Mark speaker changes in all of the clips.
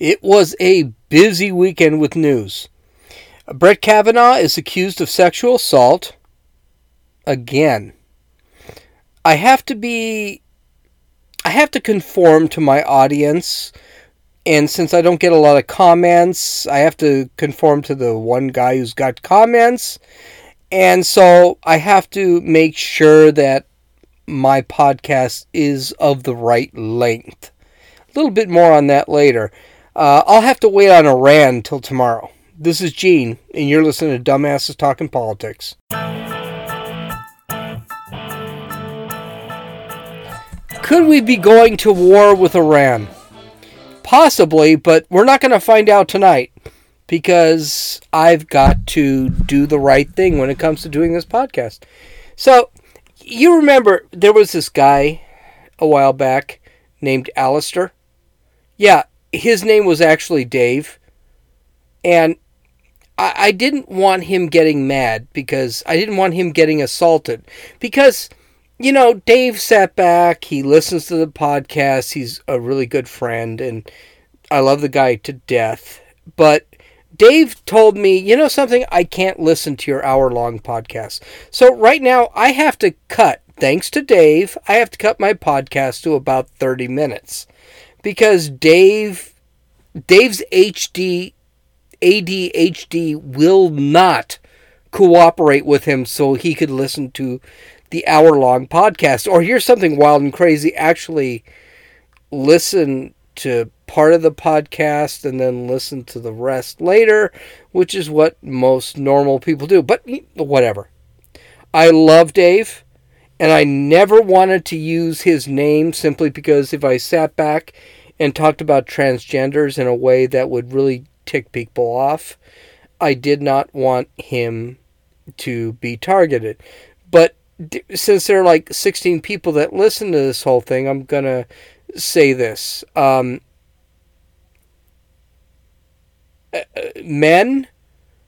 Speaker 1: It was a busy weekend with news. Brett Kavanaugh is accused of sexual assault again. I have to be I have to conform to my audience and since I don't get a lot of comments, I have to conform to the one guy who's got comments. And so I have to make sure that my podcast is of the right length. A little bit more on that later. Uh, I'll have to wait on Iran until tomorrow. This is Gene, and you're listening to Dumbasses Talking Politics. Could we be going to war with Iran? Possibly, but we're not going to find out tonight because I've got to do the right thing when it comes to doing this podcast. So, you remember there was this guy a while back named Alistair? Yeah, his name was actually Dave. And I, I didn't want him getting mad because I didn't want him getting assaulted. Because, you know, Dave sat back, he listens to the podcast, he's a really good friend, and I love the guy to death. But Dave told me, you know something, I can't listen to your hour long podcast. So right now I have to cut, thanks to Dave, I have to cut my podcast to about 30 minutes. Because Dave Dave's HD ADHD will not cooperate with him so he could listen to the hour long podcast or hear something wild and crazy actually listen to part of the podcast and then listen to the rest later, which is what most normal people do. But whatever. I love Dave, and I never wanted to use his name simply because if I sat back and talked about transgenders in a way that would really tick people off, I did not want him to be targeted. But since there are like 16 people that listen to this whole thing, I'm going to say this. Um, uh, men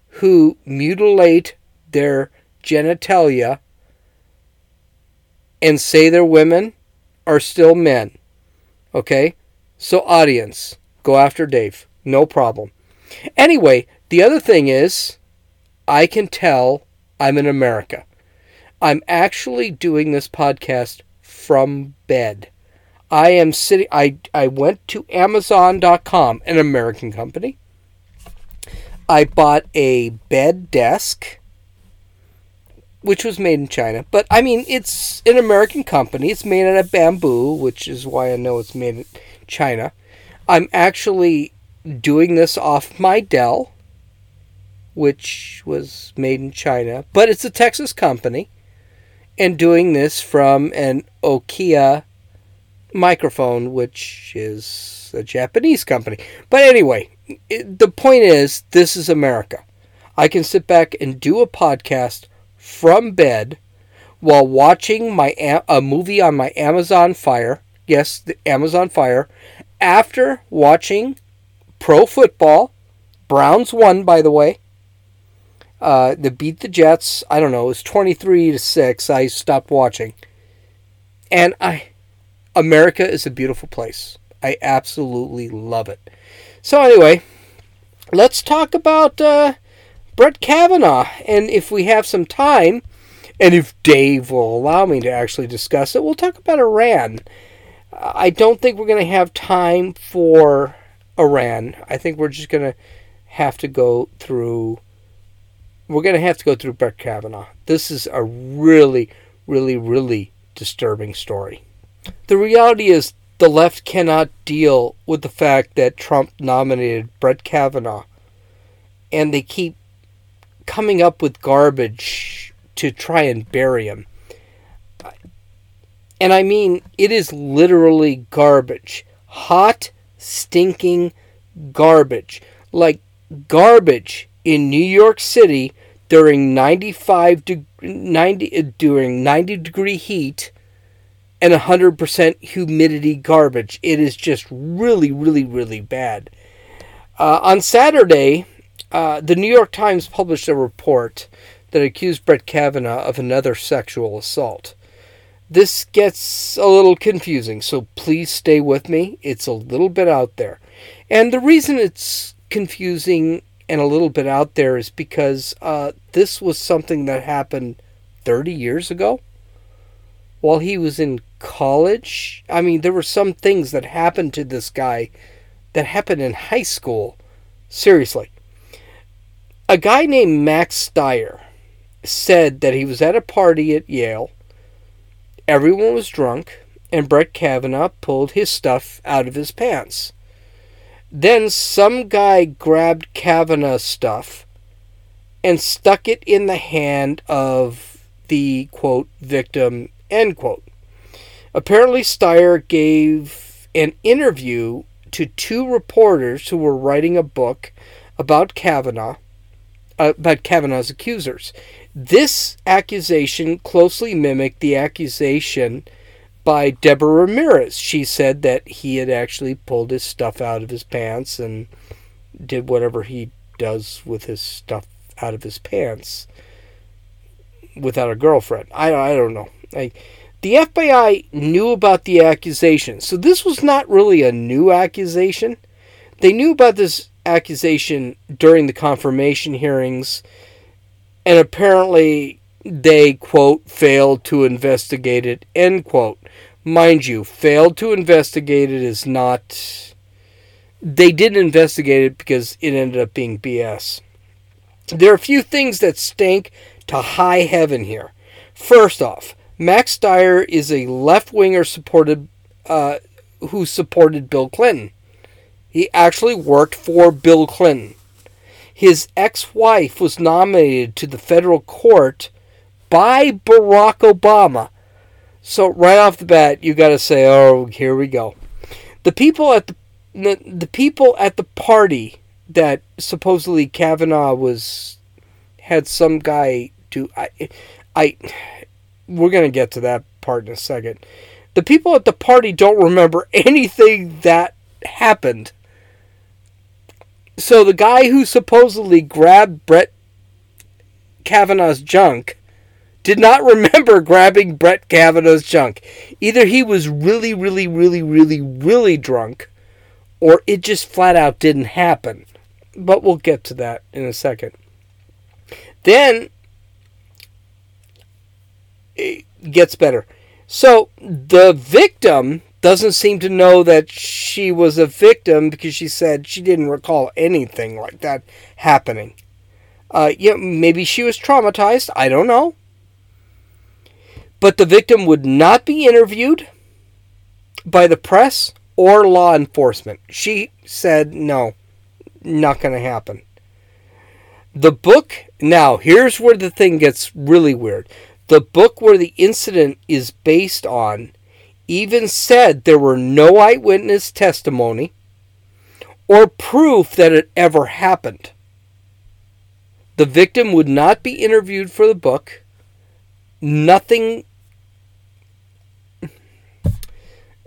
Speaker 1: who mutilate their genitalia and say they're women are still men. Okay? So, audience, go after Dave. No problem. Anyway, the other thing is, I can tell I'm in America. I'm actually doing this podcast from bed. I am sitting, I, I went to Amazon.com, an American company. I bought a bed desk, which was made in China. But I mean, it's an American company. It's made out of bamboo, which is why I know it's made in China. I'm actually doing this off my Dell, which was made in China, but it's a Texas company, and doing this from an Okia microphone, which is a Japanese company. But anyway, it, the point is, this is America. I can sit back and do a podcast from bed while watching my a movie on my Amazon Fire. Yes, the Amazon Fire. After watching pro football, Browns won, by the way. Uh, they beat the Jets. I don't know. It was twenty three to six. I stopped watching, and I, America is a beautiful place. I absolutely love it. So anyway, let's talk about uh, Brett Kavanaugh, and if we have some time, and if Dave will allow me to actually discuss it, we'll talk about Iran. I don't think we're going to have time for Iran. I think we're just going to have to go through. We're going to have to go through Brett Kavanaugh. This is a really, really, really disturbing story. The reality is the left cannot deal with the fact that Trump nominated Brett Kavanaugh, and they keep coming up with garbage to try and bury him. And I mean, it is literally garbage. Hot, stinking garbage. Like garbage in New York City during 95 de- 90 during 90 degree heat and 100% humidity garbage. It is just really, really, really bad. Uh, on Saturday, uh, the New York Times published a report that accused Brett Kavanaugh of another sexual assault. this gets a little confusing, so please stay with me. It's a little bit out there. And the reason it's confusing and a little bit out there is because uh, this was something that happened 30 years ago while he was in college. I mean, there were some things that happened to this guy that happened in high school. Seriously. A guy named Max Stier said that he was at a party at Yale. Everyone was drunk, and Brett Kavanaugh pulled his stuff out of his pants. Then some guy grabbed Kavanaugh's stuff and stuck it in the hand of the quote victim end quote. Apparently, Stier gave an interview to two reporters who were writing a book about Kavanaugh, uh, about Kavanaugh's accusers. This accusation closely mimicked the accusation by Deborah Ramirez. She said that he had actually pulled his stuff out of his pants and did whatever he does with his stuff out of his pants without a girlfriend. I, I don't know. I, the FBI knew about the accusation, so this was not really a new accusation. They knew about this accusation during the confirmation hearings, and apparently they, quote, failed to investigate it, end quote. Mind you, failed to investigate it is not. They didn't investigate it because it ended up being BS. There are a few things that stink to high heaven here. First off, Max Stier is a left winger supported uh, who supported Bill Clinton. He actually worked for Bill Clinton. His ex-wife was nominated to the federal court by Barack Obama. So right off the bat, you got to say, "Oh, here we go." The people at the, the the people at the party that supposedly Kavanaugh was had some guy do I I we're going to get to that part in a second. The people at the party don't remember anything that happened. So the guy who supposedly grabbed Brett Kavanaugh's junk did not remember grabbing Brett Kavanaugh's junk. Either he was really, really, really, really, really drunk, or it just flat out didn't happen. But we'll get to that in a second. Then it gets better. So the victim doesn't seem to know that she was a victim because she said she didn't recall anything like that happening. Uh, yeah, maybe she was traumatized. I don't know. But the victim would not be interviewed by the press or law enforcement. She said no, not going to happen. The book, now, here's where the thing gets really weird. The book where the incident is based on even said there were no eyewitness testimony or proof that it ever happened. The victim would not be interviewed for the book. Nothing.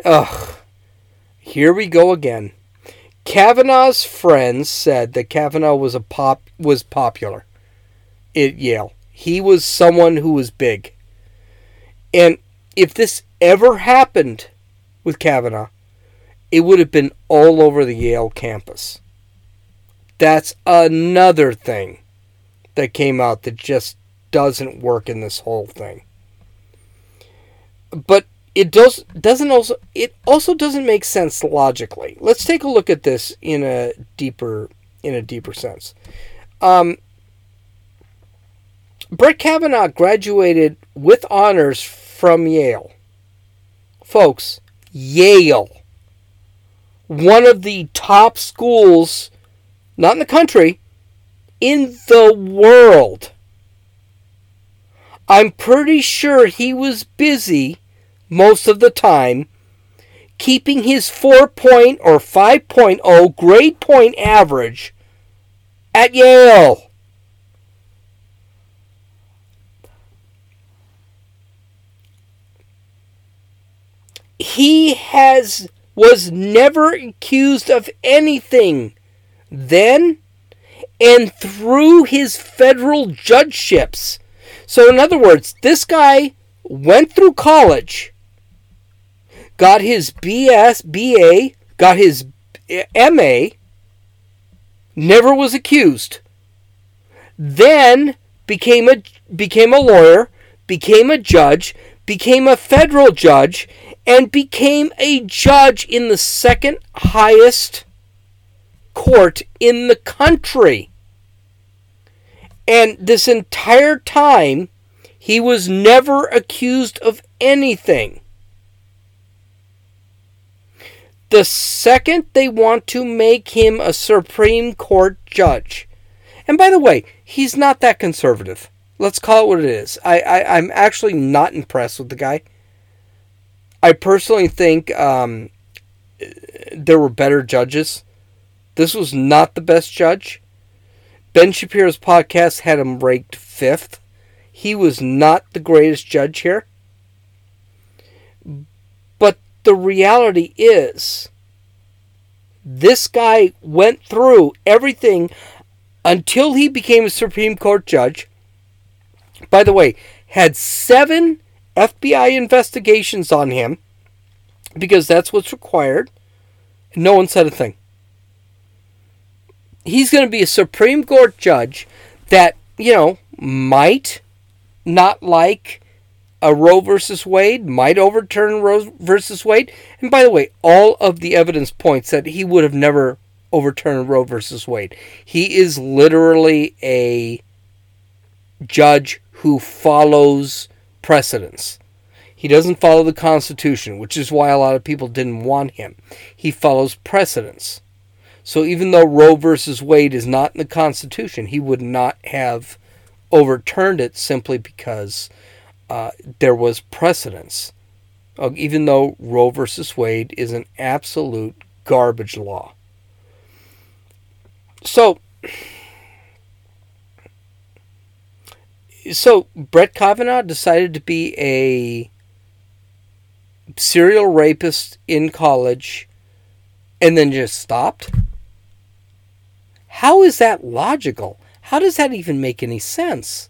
Speaker 1: Ugh. Here we go again. Kavanaugh's friends said that Kavanaugh was a pop was popular at Yale. He was someone who was big. And if this ever happened with Kavanaugh, it would have been all over the Yale campus. That's another thing that came out that just doesn't work in this whole thing. But it does doesn't also it also doesn't make sense logically. Let's take a look at this in a deeper in a deeper sense. Um, Brett Kavanaugh graduated with honors from Yale. Folks, Yale. One of the top schools, not in the country, in the world. I'm pretty sure he was busy most of the time keeping his 4 point or 5.0 grade point average at Yale. He has was never accused of anything then and through his federal judgeships. So in other words, this guy went through college, got his BS, BA, got his MA, never was accused, then became a became a lawyer, became a judge, became a federal judge, and became a judge in the second highest court in the country. And this entire time, he was never accused of anything. The second they want to make him a Supreme Court judge, and by the way, he's not that conservative. Let's call it what it is. I, I, I'm actually not impressed with the guy. I personally think um, there were better judges. This was not the best judge. Ben Shapiro's podcast had him ranked fifth. He was not the greatest judge here. But the reality is, this guy went through everything until he became a Supreme Court judge. By the way, had seven FBI investigations on him because that's what's required. No one said a thing. He's going to be a Supreme Court judge that, you know, might not like a Roe versus Wade, might overturn Roe versus Wade. And by the way, all of the evidence points that he would have never overturned Roe versus Wade. He is literally a judge who follows precedents. He doesn't follow the Constitution, which is why a lot of people didn't want him. He follows precedents. So even though Roe versus Wade is not in the Constitution, he would not have overturned it simply because uh, there was precedence. Uh, even though Roe versus Wade is an absolute garbage law. So, so Brett Kavanaugh decided to be a serial rapist in college and then just stopped? How is that logical? How does that even make any sense?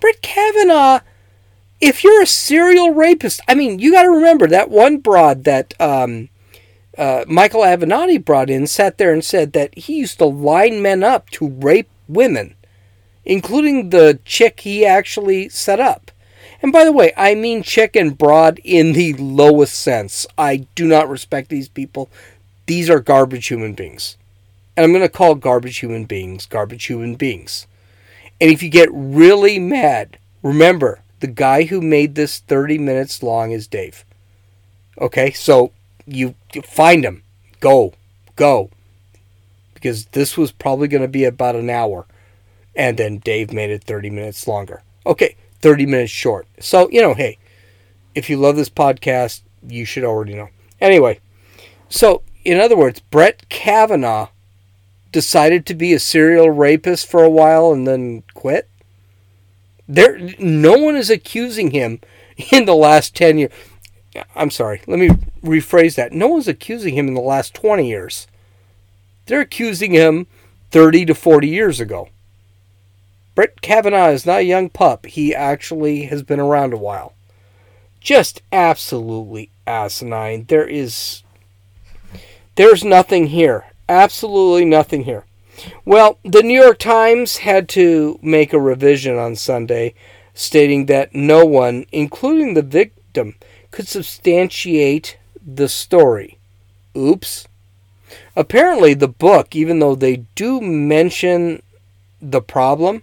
Speaker 1: Brett Kavanaugh, if you're a serial rapist, I mean, you got to remember that one broad that um, uh, Michael Avenatti brought in sat there and said that he used to line men up to rape women, including the chick he actually set up. And by the way, I mean chick and broad in the lowest sense. I do not respect these people. These are garbage human beings. And I'm going to call garbage human beings garbage human beings. And if you get really mad, remember the guy who made this 30 minutes long is Dave. Okay, so you, find him. Go. Go. Because this was probably going to be about an hour. And then Dave made it 30 minutes longer. Okay, 30 minutes short. So, you know, hey, if you love this podcast, you should already know. Anyway, so in other words, Brett Kavanaugh decided to be a serial rapist for a while and then quit. There, no one is accusing him in the last 10 years. I'm sorry, let me rephrase that. No one's accusing him in the last 20 years. They're accusing him 30 to 40 years ago. Brett Kavanaugh is not a young pup. He actually has been around a while. Just absolutely asinine. There is there's nothing here. Absolutely nothing here. Well, the New York Times had to make a revision on Sunday stating that no one, including the victim, could substantiate the story. Oops. Apparently, the book, even though they do mention the problem,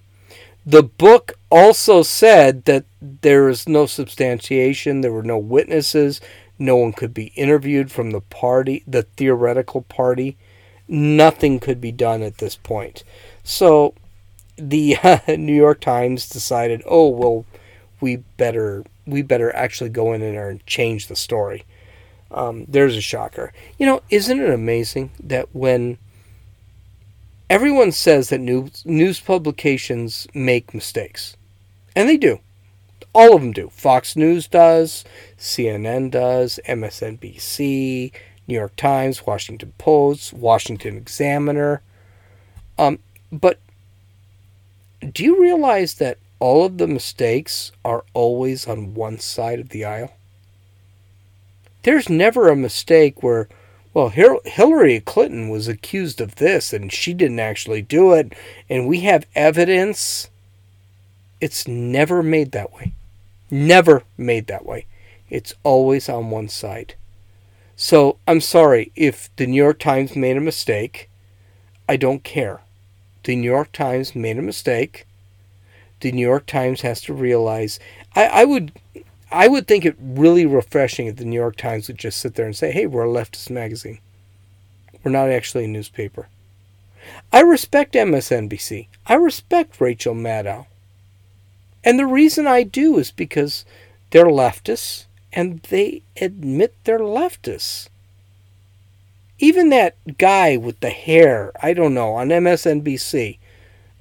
Speaker 1: the book also said that there is no substantiation, there were no witnesses, no one could be interviewed from the party, the theoretical party. Nothing could be done at this point. So the uh, New York Times decided, "Oh, well, we better we better actually go in there and change the story. Um, there's a shocker. You know, isn't it amazing that when everyone says that news, news publications make mistakes, and they do. All of them do. Fox News does, CNN does, MSNBC, New York Times, Washington Post, Washington Examiner. Um, but do you realize that all of the mistakes are always on one side of the aisle? There's never a mistake where, well, Hillary Clinton was accused of this and she didn't actually do it, and we have evidence. It's never made that way. Never made that way. It's always on one side. So I'm sorry if the New York Times made a mistake. I don't care. The New York Times made a mistake. The New York Times has to realize. I, I would, I would think it really refreshing if the New York Times would just sit there and say, "Hey, we're a leftist magazine. We're not actually a newspaper." I respect MSNBC. I respect Rachel Maddow. And the reason I do is because they're leftists and they admit they're leftists. Even that guy with the hair, I don't know, on MSNBC,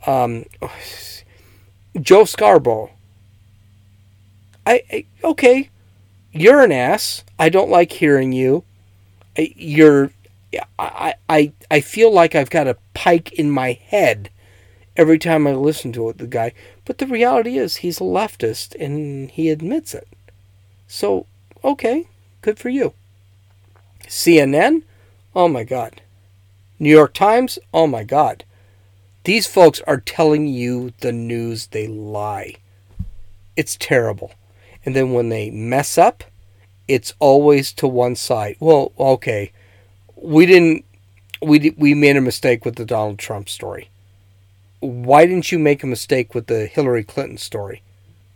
Speaker 1: um, Joe Scarborough. I, I okay, you're an ass. I don't like hearing you. You're, I, I, I feel like I've got a pike in my head every time I listen to it. The guy, but the reality is he's a leftist and he admits it. So, okay, good for you. CNN? Oh my God. New York Times? Oh my God. These folks are telling you the news, they lie. It's terrible. And then when they mess up, it's always to one side. Well, okay. We didn't we we made a mistake with the Donald Trump story. Why didn't you make a mistake with the Hillary Clinton story?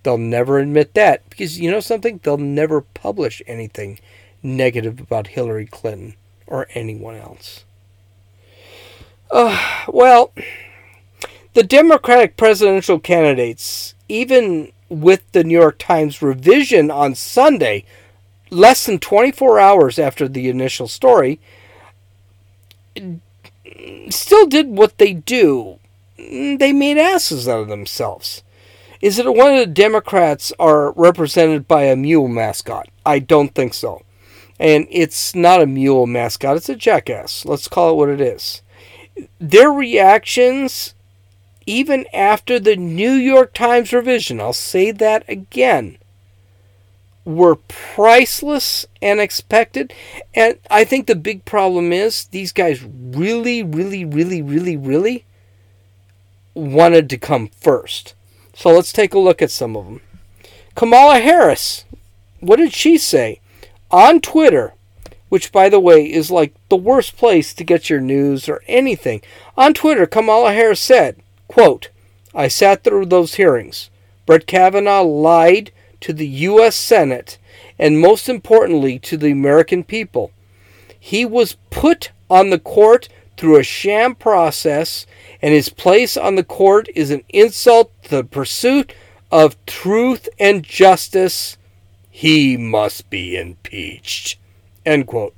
Speaker 1: They'll never admit that because you know something? They'll never publish anything negative about Hillary Clinton or anyone else. Uh, well, the Democratic presidential candidates, even with the New York Times revision on Sunday, less than 24 hours after the initial story, still did what they do. They made asses out of themselves. Is it one of the Democrats are represented by a mule mascot? I don't think so. And it's not a mule mascot, it's a jackass. Let's call it what it is. Their reactions, even after the New York Times revision, I'll say that again, were priceless and expected. And I think the big problem is these guys really, really, really, really, really wanted to come first. So let's take a look at some of them. Kamala Harris, what did she say? On Twitter, which by the way is like the worst place to get your news or anything. On Twitter, Kamala Harris said, quote, I sat through those hearings. Brett Kavanaugh lied to the U.S. Senate and most importantly to the American people. He was put on the court through a sham process and his place on the court is an insult to the pursuit of truth and justice. He must be impeached. End quote.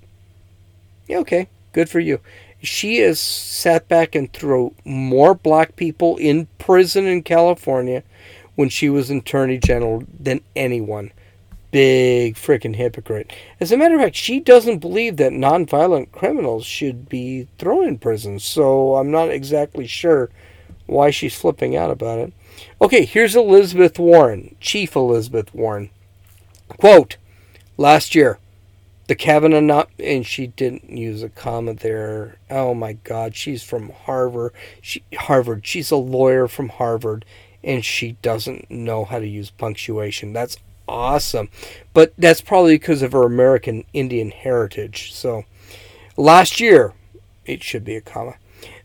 Speaker 1: Yeah, okay, good for you. She has sat back and threw more black people in prison in California when she was Attorney General than anyone big freaking hypocrite. As a matter of fact, she doesn't believe that nonviolent criminals should be thrown in prison, so I'm not exactly sure why she's flipping out about it. Okay, here's Elizabeth Warren, Chief Elizabeth Warren. Quote, last year, the Kavanaugh not, and she didn't use a comma there. Oh my God, she's from Harvard. She Harvard. She's a lawyer from Harvard, and she doesn't know how to use punctuation. That's awesome. But that's probably because of her American Indian heritage. So last year, it should be a comma.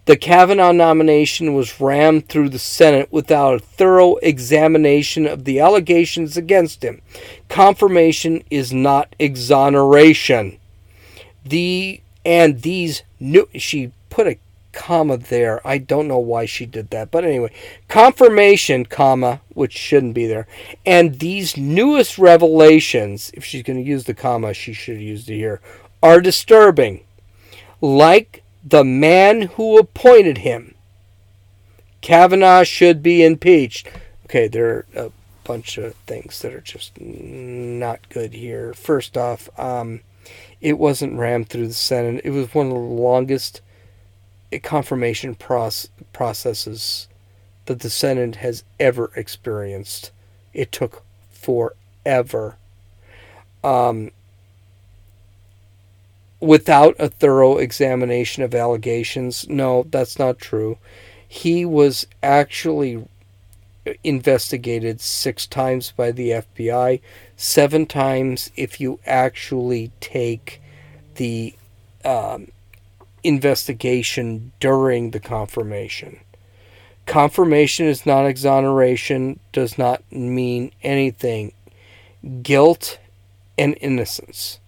Speaker 1: The Kavanaugh nomination was rammed through the Senate without a thorough examination of the allegations against him. Confirmation is not exoneration. The and these new she put a comma there. I don't know why she did that. But anyway, confirmation, comma, which shouldn't be there. And these newest revelations, if she's going to use the comma, she should used it here, are disturbing. Like the man who appointed him. Kavanaugh should be impeached. Okay, there are a bunch of things that are just not good here. First off, um, it wasn't rammed through the Senate. It was one of the longest confirmation process, processes that the Senate has ever experienced. It took forever. Um, without a thorough examination of allegations, no, that's not true. He was actually investigated six times by the FBI, seven times if you actually take the um, investigation during the confirmation. Confirmation is not exoneration, does not mean anything. Guilt and innocence.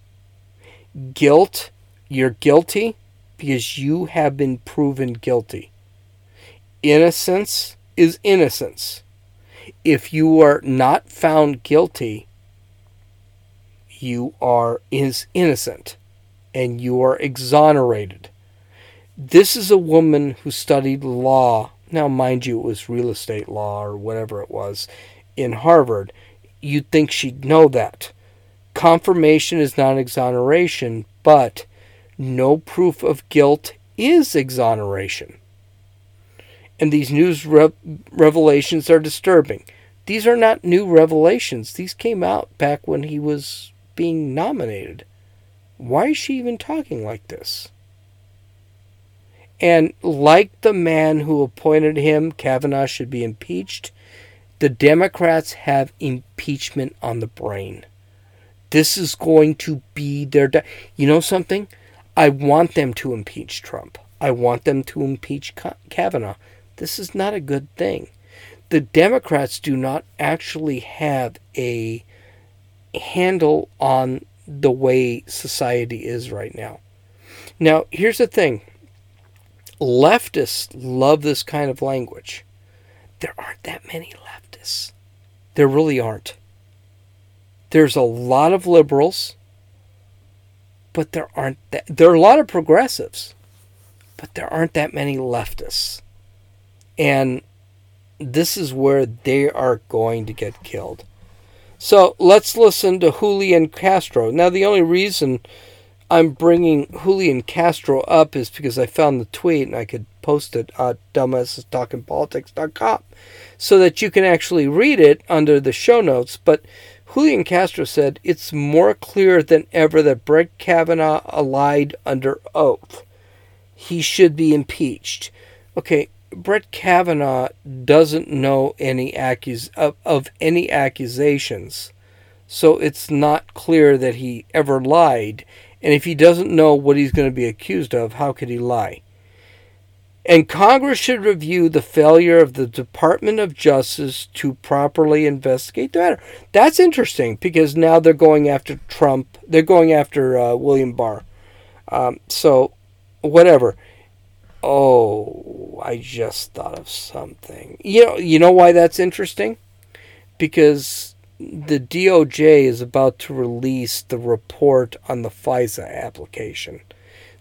Speaker 1: Guilt, you're guilty because you have been proven guilty. Innocence is innocence. If you are not found guilty, you are is innocent and you are exonerated. This is a woman who studied law. Now, mind you, it was real estate law or whatever it was in Harvard. You'd think she'd know that. Confirmation is not exoneration, but no proof of guilt is exoneration. And these news re- revelations are disturbing. These are not new revelations. These came out back when he was being nominated. Why is she even talking like this? And like the man who appointed him, Kavanaugh should be impeached. The Democrats have impeachment on the brain. This is going to be their. Di- you know something? I want them to impeach Trump. I want them to impeach Kavanaugh. This is not a good thing. The Democrats do not actually have a handle on the way society is right now. Now, here's the thing leftists love this kind of language. There aren't that many leftists. There really aren't. There's a lot of liberals, but there aren't that. There are a lot of progressives, but there aren't that many leftists. And this is where they are going to get killed. So let's listen to Julian Castro. Now, the only reason I'm bringing Julian Castro up is because I found the tweet and I could post it at dumbassestalkingpolitics.com so that you can actually read it under the show notes. But Julian Castro said it's more clear than ever that Brett Kavanaugh lied under oath. He should be impeached. Okay, Brett Kavanaugh doesn't know any accus- of, of any accusations, so it's not clear that he ever lied. And if he doesn't know what he's going to be accused of, how could he lie? And Congress should review the failure of the Department of Justice to properly investigate the matter. That's interesting because now they're going after Trump. They're going after uh, William Barr. Um, so, whatever. Oh, I just thought of something. You know, you know why that's interesting? Because the DOJ is about to release the report on the FISA application.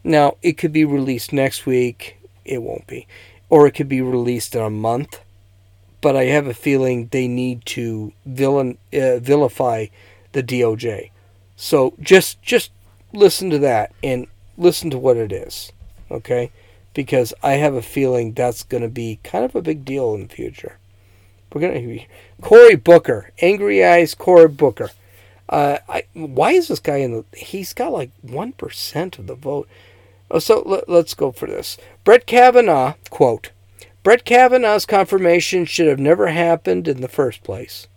Speaker 1: Now, it could be released next week, it won't be. Or it could be released in a month. But I have a feeling they need to villain, uh, vilify the DOJ. So just just listen to that and listen to what it is. Okay? because I have a feeling that's going to be kind of a big deal in the future. We're going to be Cory Booker, angry eyes, Cory Booker. Uh, I, why is this guy in the? He's got like one percent of the vote. Oh, so let, let's go for this. Brett Kavanaugh quote: Brett Kavanaugh's confirmation should have never happened in the first place.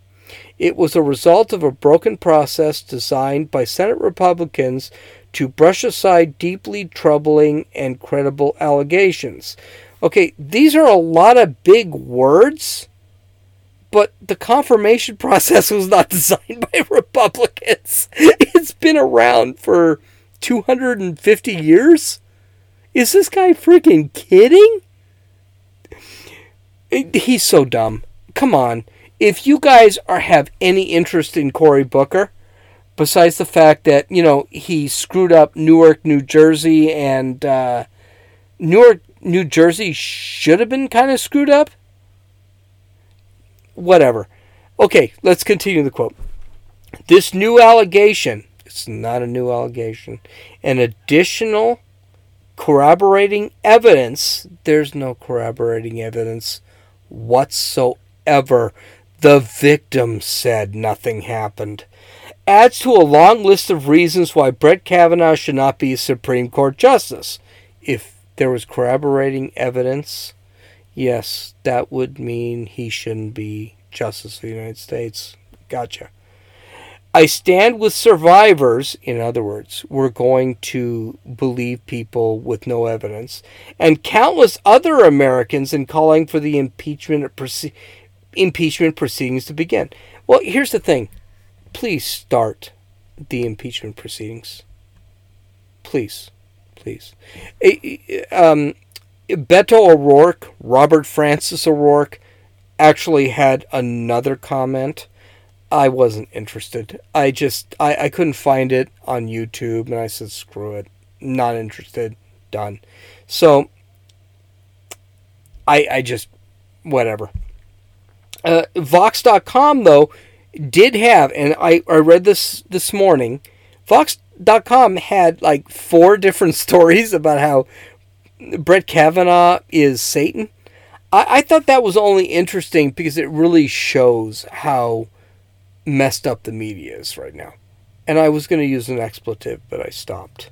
Speaker 1: It was a result of a broken process designed by Senate Republicans to brush aside deeply troubling and credible allegations. Okay, these are a lot of big words, but the confirmation process was not designed by Republicans. It's been around for 250 years? Is this guy freaking kidding? He's so dumb. Come on. If you guys are have any interest in Cory Booker, besides the fact that you know he screwed up Newark, New Jersey, and uh, Newark, New Jersey should have been kind of screwed up. Whatever. Okay, let's continue the quote. This new allegation, it's not a new allegation, an additional corroborating evidence, there's no corroborating evidence whatsoever. The victim said nothing happened. Adds to a long list of reasons why Brett Kavanaugh should not be a Supreme Court Justice. If there was corroborating evidence, yes, that would mean he shouldn't be Justice of the United States. Gotcha. I stand with survivors, in other words, we're going to believe people with no evidence, and countless other Americans in calling for the impeachment, impeachment proceedings to begin. Well, here's the thing please start the impeachment proceedings. Please, please. Um, Beto O'Rourke, Robert Francis O'Rourke, actually had another comment I wasn't interested. I just I, I couldn't find it on YouTube and I said screw it. Not interested. Done. So I I just whatever. Uh, Vox.com though did have and I, I read this this morning. Vox.com had like four different stories about how Brett Kavanaugh is Satan. I, I thought that was only interesting because it really shows how messed up the media is right now. And I was going to use an expletive, but I stopped.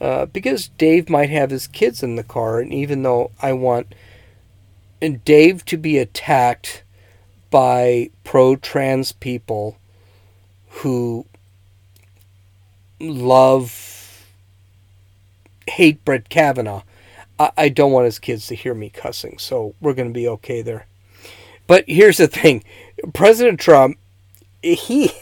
Speaker 1: Uh, because Dave might have his kids in the car, and even though I want Dave to be attacked by pro trans people who love, hate Brett Kavanaugh, I, I don't want his kids to hear me cussing, so we're going to be okay there. But here's the thing President Trump he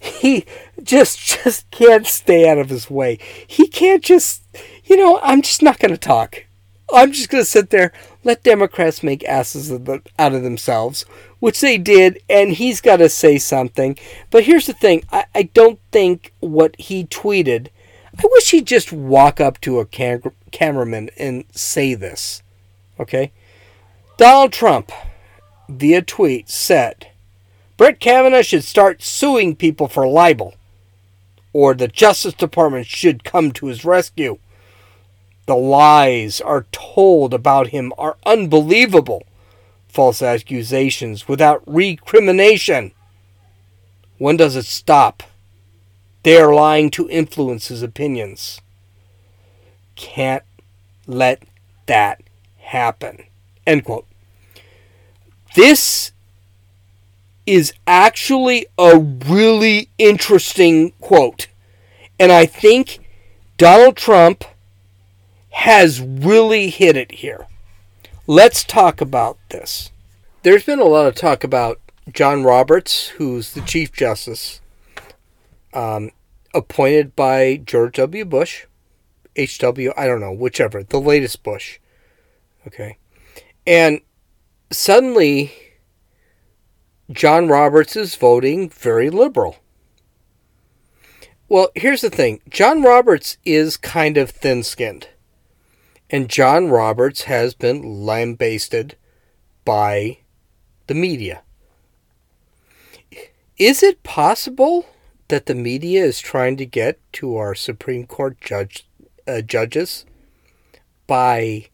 Speaker 1: he just just can't stay out of his way. He can't just you know, I'm just not going to talk. I'm just going to sit there, let Democrats make asses of the, out of themselves, which they did, and he's got to say something. But here's the thing I, I don't think what he tweeted, I wish he'd just walk up to a cam- cameraman and say this. Okay? Donald Trump, via tweet, said, Brett Kavanaugh should start suing people for libel, or the Justice Department should come to his rescue. The lies are told about him are unbelievable. False accusations without recrimination. When does it stop? They are lying to influence his opinions. Can't let that happen. End quote. This is actually a really interesting quote. And I think Donald Trump has really hit it here. Let's talk about this. There's been a lot of talk about John Roberts, who's the Chief Justice, um, appointed by George W. Bush, H.W., I don't know, whichever, the latest Bush. Okay. And suddenly John Roberts is voting very liberal. Well, here's the thing John Roberts is kind of thin skinned. And John Roberts has been lambasted by the media. Is it possible that the media is trying to get to our Supreme Court judge, uh, judges by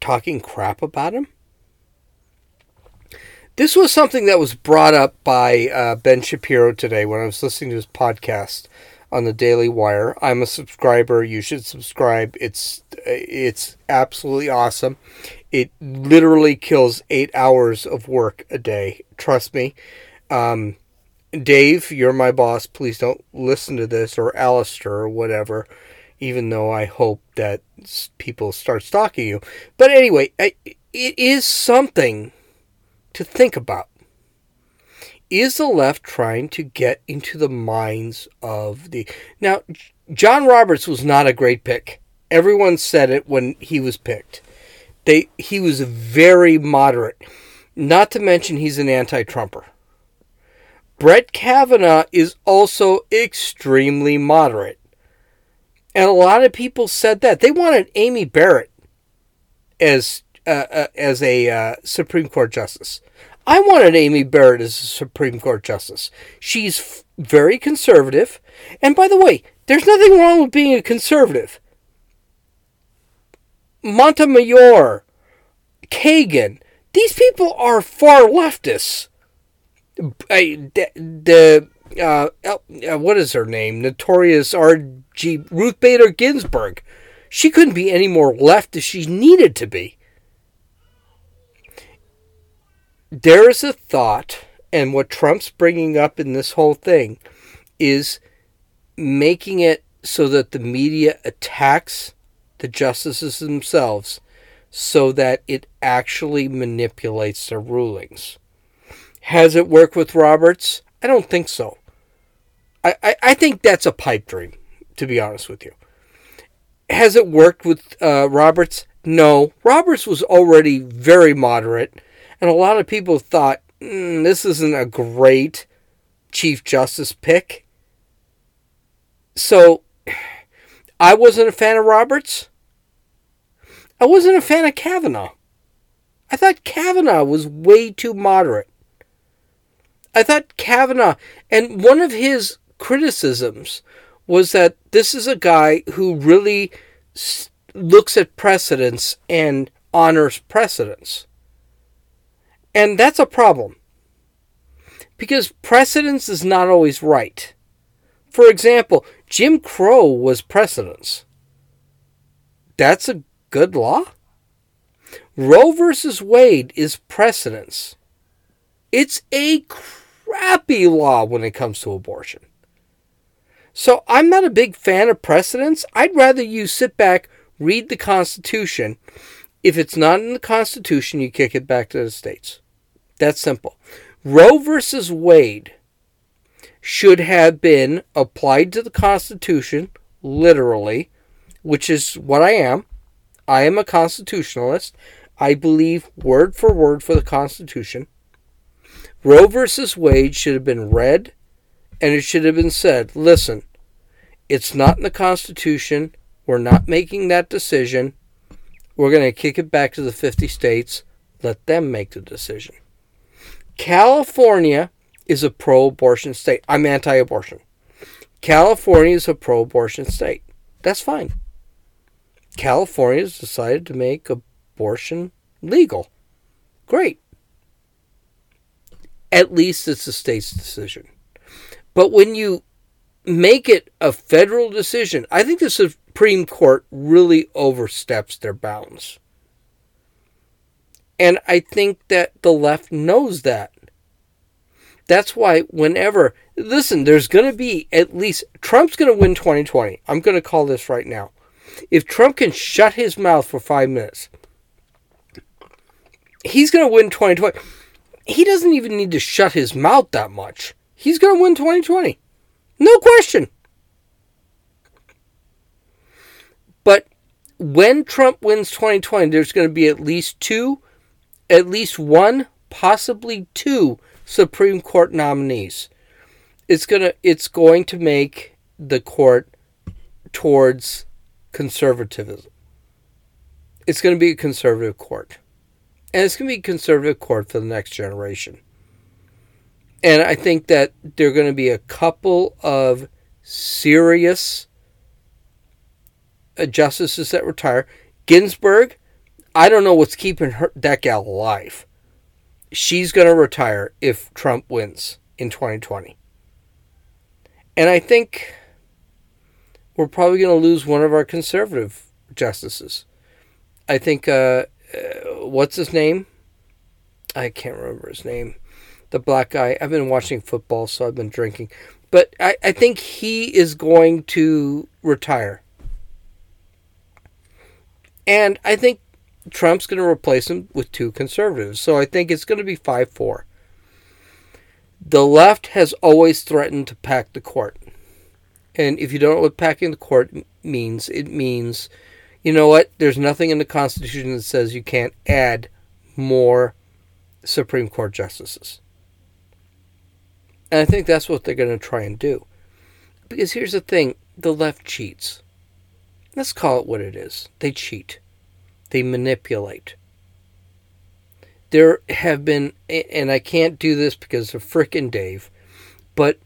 Speaker 1: talking crap about him? This was something that was brought up by uh, Ben Shapiro today when I was listening to his podcast on the Daily Wire. I'm a subscriber. You should subscribe. It's it's absolutely awesome. It literally kills eight hours of work a day. Trust me. Um, Dave, you're my boss. Please don't listen to this, or Alistair, or whatever. Even though I hope that people start stalking you. But anyway, it is something to think about. Is the left trying to get into the minds of the. Now, John Roberts was not a great pick. Everyone said it when he was picked. They, he was very moderate. Not to mention, he's an anti Trumper. Brett Kavanaugh is also extremely moderate. And a lot of people said that. They wanted Amy Barrett as uh, uh, as a uh, Supreme Court justice. I wanted Amy Barrett as a Supreme Court justice. She's f- very conservative, and by the way, there's nothing wrong with being a conservative. Montemayor, Kagan, These people are far leftists. I, the, the uh, uh, what is her name? Notorious R.G. Ruth Bader Ginsburg. She couldn't be any more left as she needed to be. There is a thought, and what Trump's bringing up in this whole thing is making it so that the media attacks the justices themselves so that it actually manipulates their rulings. Has it worked with Roberts? I don't think so. I, I, I think that's a pipe dream, to be honest with you. Has it worked with uh, Roberts? No. Roberts was already very moderate, and a lot of people thought mm, this isn't a great Chief Justice pick. So, I wasn't a fan of Roberts. I wasn't a fan of Kavanaugh. I thought Kavanaugh was way too moderate. I thought Kavanaugh, and one of his criticisms was that this is a guy who really looks at precedents and honors precedents. And that's a problem. Because precedence is not always right. For example, Jim Crow was precedence. That's a good law. Roe versus Wade is precedence. It's a crappy law when it comes to abortion. So I'm not a big fan of precedents. I'd rather you sit back, read the Constitution. If it's not in the Constitution, you kick it back to the states. That's simple. Roe versus Wade should have been applied to the Constitution, literally, which is what I am. I am a constitutionalist. I believe word for word for the Constitution. Roe versus Wade should have been read and it should have been said listen, it's not in the Constitution. We're not making that decision. We're going to kick it back to the 50 states. Let them make the decision. California is a pro abortion state. I'm anti abortion. California is a pro abortion state. That's fine. California has decided to make abortion legal. Great at least it's the state's decision. But when you make it a federal decision, I think the Supreme Court really oversteps their bounds. And I think that the left knows that. That's why, whenever, listen, there's going to be at least, Trump's going to win 2020. I'm going to call this right now. If Trump can shut his mouth for five minutes, he's going to win 2020 he doesn't even need to shut his mouth that much. He's going to win 2020. No question. But when Trump wins 2020, there's going to be at least two, at least one, possibly two Supreme Court nominees. It's to it's going to make the court towards conservatism. It's going to be a conservative court. And it's going to be a conservative court for the next generation. And I think that there are going to be a couple of serious uh, justices that retire. Ginsburg, I don't know what's keeping her, that gal alive. She's going to retire if Trump wins in 2020. And I think we're probably going to lose one of our conservative justices. I think uh, uh, what's his name? I can't remember his name. The black guy. I've been watching football, so I've been drinking. But I, I think he is going to retire. And I think Trump's going to replace him with two conservatives. So I think it's going to be 5 4. The left has always threatened to pack the court. And if you don't know what packing the court means, it means you know what? There's nothing in the Constitution that says you can't add more Supreme Court justices. And I think that's what they're going to try and do. Because here's the thing the left cheats. Let's call it what it is. They cheat, they manipulate. There have been, and I can't do this because of frickin' Dave, but,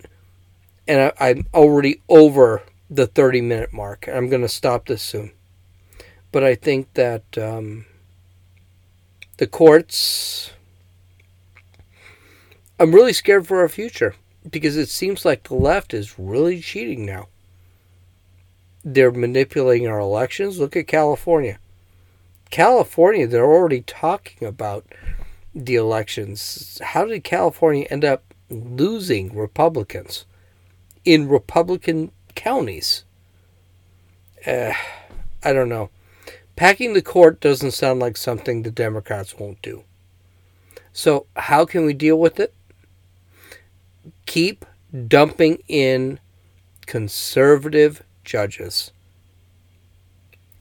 Speaker 1: and I, I'm already over the 30 minute mark. I'm going to stop this soon. But I think that um, the courts. I'm really scared for our future because it seems like the left is really cheating now. They're manipulating our elections. Look at California. California, they're already talking about the elections. How did California end up losing Republicans in Republican counties? Uh, I don't know. Packing the court doesn't sound like something the Democrats won't do. So, how can we deal with it? Keep dumping in conservative judges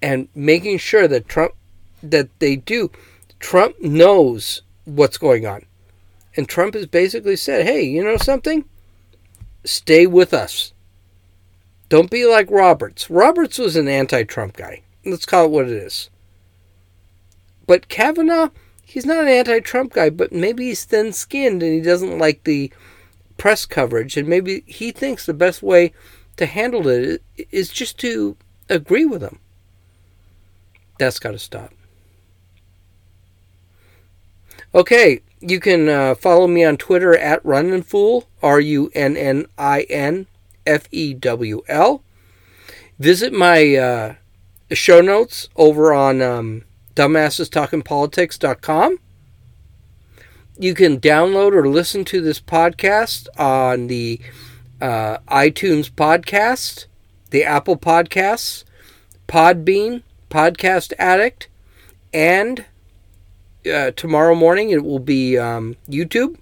Speaker 1: and making sure that Trump that they do. Trump knows what's going on. And Trump has basically said, hey, you know something? Stay with us. Don't be like Roberts. Roberts was an anti Trump guy. Let's call it what it is. But Kavanaugh, he's not an anti Trump guy, but maybe he's thin skinned and he doesn't like the press coverage. And maybe he thinks the best way to handle it is just to agree with him. That's got to stop. Okay, you can uh, follow me on Twitter at RunninFewl, R U N N I N F E W L. Visit my uh, show notes over on um, dumbassestalkingpolitics.com. You can download or listen to this podcast on the uh, iTunes podcast, the Apple Podcasts, Podbean, Podcast Addict, and uh, tomorrow morning it will be um, YouTube.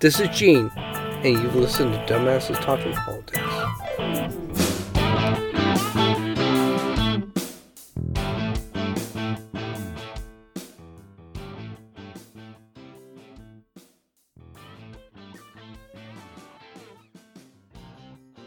Speaker 1: This is Gene, and you've listened to Dumbasses Talking Politics.